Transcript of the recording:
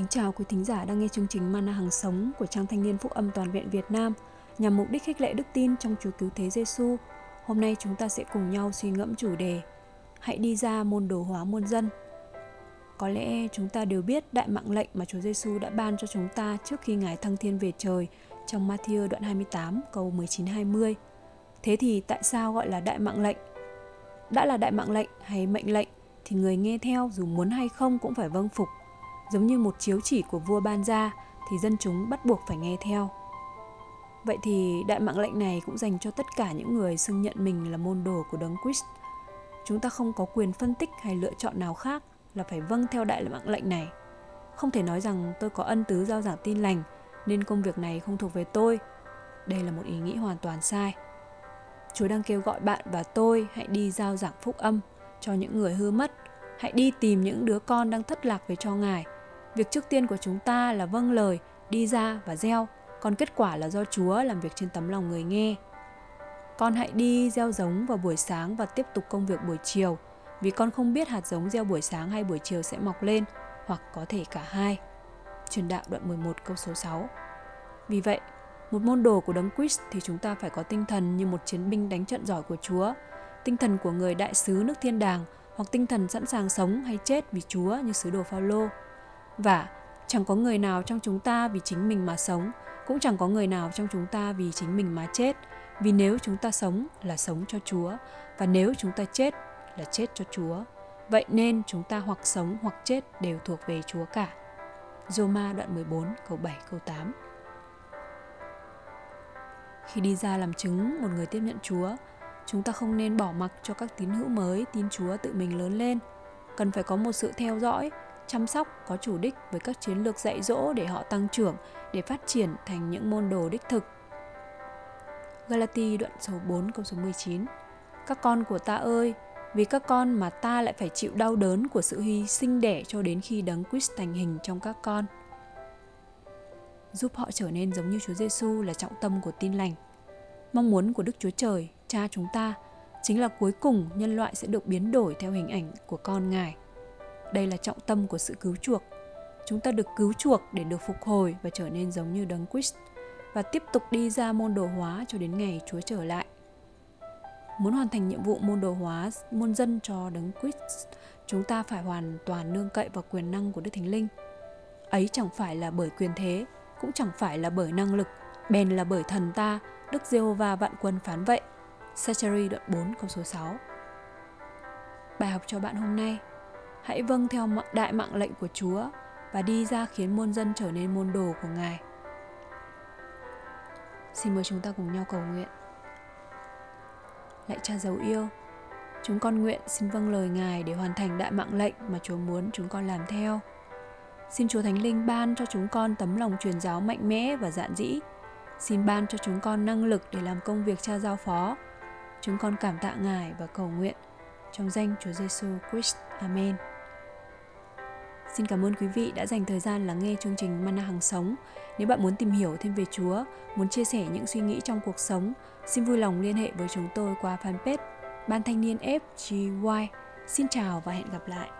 Kính chào quý thính giả đang nghe chương trình Mana Hàng Sống của Trang Thanh niên Phúc Âm Toàn viện Việt Nam nhằm mục đích khích lệ đức tin trong Chúa Cứu Thế Giêsu. Hôm nay chúng ta sẽ cùng nhau suy ngẫm chủ đề Hãy đi ra môn đồ hóa muôn dân. Có lẽ chúng ta đều biết đại mạng lệnh mà Chúa Giêsu đã ban cho chúng ta trước khi Ngài thăng thiên về trời trong Matthew đoạn 28 câu 19-20. Thế thì tại sao gọi là đại mạng lệnh? Đã là đại mạng lệnh hay mệnh lệnh thì người nghe theo dù muốn hay không cũng phải vâng phục giống như một chiếu chỉ của vua ban ra thì dân chúng bắt buộc phải nghe theo. Vậy thì đại mạng lệnh này cũng dành cho tất cả những người xưng nhận mình là môn đồ của Đấng Christ. Chúng ta không có quyền phân tích hay lựa chọn nào khác là phải vâng theo đại mạng lệnh này. Không thể nói rằng tôi có ân tứ giao giảng tin lành nên công việc này không thuộc về tôi. Đây là một ý nghĩ hoàn toàn sai. Chúa đang kêu gọi bạn và tôi hãy đi giao giảng phúc âm cho những người hư mất, hãy đi tìm những đứa con đang thất lạc về cho Ngài Việc trước tiên của chúng ta là vâng lời, đi ra và gieo, còn kết quả là do Chúa làm việc trên tấm lòng người nghe. Con hãy đi gieo giống vào buổi sáng và tiếp tục công việc buổi chiều, vì con không biết hạt giống gieo buổi sáng hay buổi chiều sẽ mọc lên, hoặc có thể cả hai. Truyền đạo đoạn 11 câu số 6 Vì vậy, một môn đồ của Đấng Christ thì chúng ta phải có tinh thần như một chiến binh đánh trận giỏi của Chúa, tinh thần của người đại sứ nước thiên đàng hoặc tinh thần sẵn sàng sống hay chết vì Chúa như sứ đồ Phaolô. Và chẳng có người nào trong chúng ta vì chính mình mà sống, cũng chẳng có người nào trong chúng ta vì chính mình mà chết. Vì nếu chúng ta sống là sống cho Chúa, và nếu chúng ta chết là chết cho Chúa. Vậy nên chúng ta hoặc sống hoặc chết đều thuộc về Chúa cả. Roma đoạn 14 câu 7 câu 8 Khi đi ra làm chứng một người tiếp nhận Chúa, chúng ta không nên bỏ mặc cho các tín hữu mới tin Chúa tự mình lớn lên. Cần phải có một sự theo dõi, chăm sóc có chủ đích với các chiến lược dạy dỗ để họ tăng trưởng, để phát triển thành những môn đồ đích thực. Galati đoạn số 4 câu số 19 Các con của ta ơi, vì các con mà ta lại phải chịu đau đớn của sự hy sinh đẻ cho đến khi đấng Christ thành hình trong các con. Giúp họ trở nên giống như Chúa Giêsu là trọng tâm của tin lành. Mong muốn của Đức Chúa Trời, Cha chúng ta, chính là cuối cùng nhân loại sẽ được biến đổi theo hình ảnh của con Ngài – đây là trọng tâm của sự cứu chuộc. Chúng ta được cứu chuộc để được phục hồi và trở nên giống như Đấng Christ và tiếp tục đi ra môn đồ hóa cho đến ngày Chúa trở lại. Muốn hoàn thành nhiệm vụ môn đồ hóa môn dân cho Đấng Christ, chúng ta phải hoàn toàn nương cậy vào quyền năng của Đức Thánh Linh. Ấy chẳng phải là bởi quyền thế, cũng chẳng phải là bởi năng lực, bèn là bởi thần ta, Đức Giê-hô-va vạn quân phán vậy. Sacheri đoạn 4 câu số 6 Bài học cho bạn hôm nay – hãy vâng theo đại mạng lệnh của Chúa và đi ra khiến môn dân trở nên môn đồ của Ngài. Xin mời chúng ta cùng nhau cầu nguyện. Lạy Cha dấu yêu, chúng con nguyện xin vâng lời Ngài để hoàn thành đại mạng lệnh mà Chúa muốn chúng con làm theo. Xin Chúa Thánh Linh ban cho chúng con tấm lòng truyền giáo mạnh mẽ và dạn dĩ. Xin ban cho chúng con năng lực để làm công việc cha giao phó. Chúng con cảm tạ Ngài và cầu nguyện trong danh Chúa Giêsu Christ. Amen. Xin cảm ơn quý vị đã dành thời gian lắng nghe chương trình Mana Hàng Sống. Nếu bạn muốn tìm hiểu thêm về Chúa, muốn chia sẻ những suy nghĩ trong cuộc sống, xin vui lòng liên hệ với chúng tôi qua fanpage Ban Thanh niên FGY. Xin chào và hẹn gặp lại.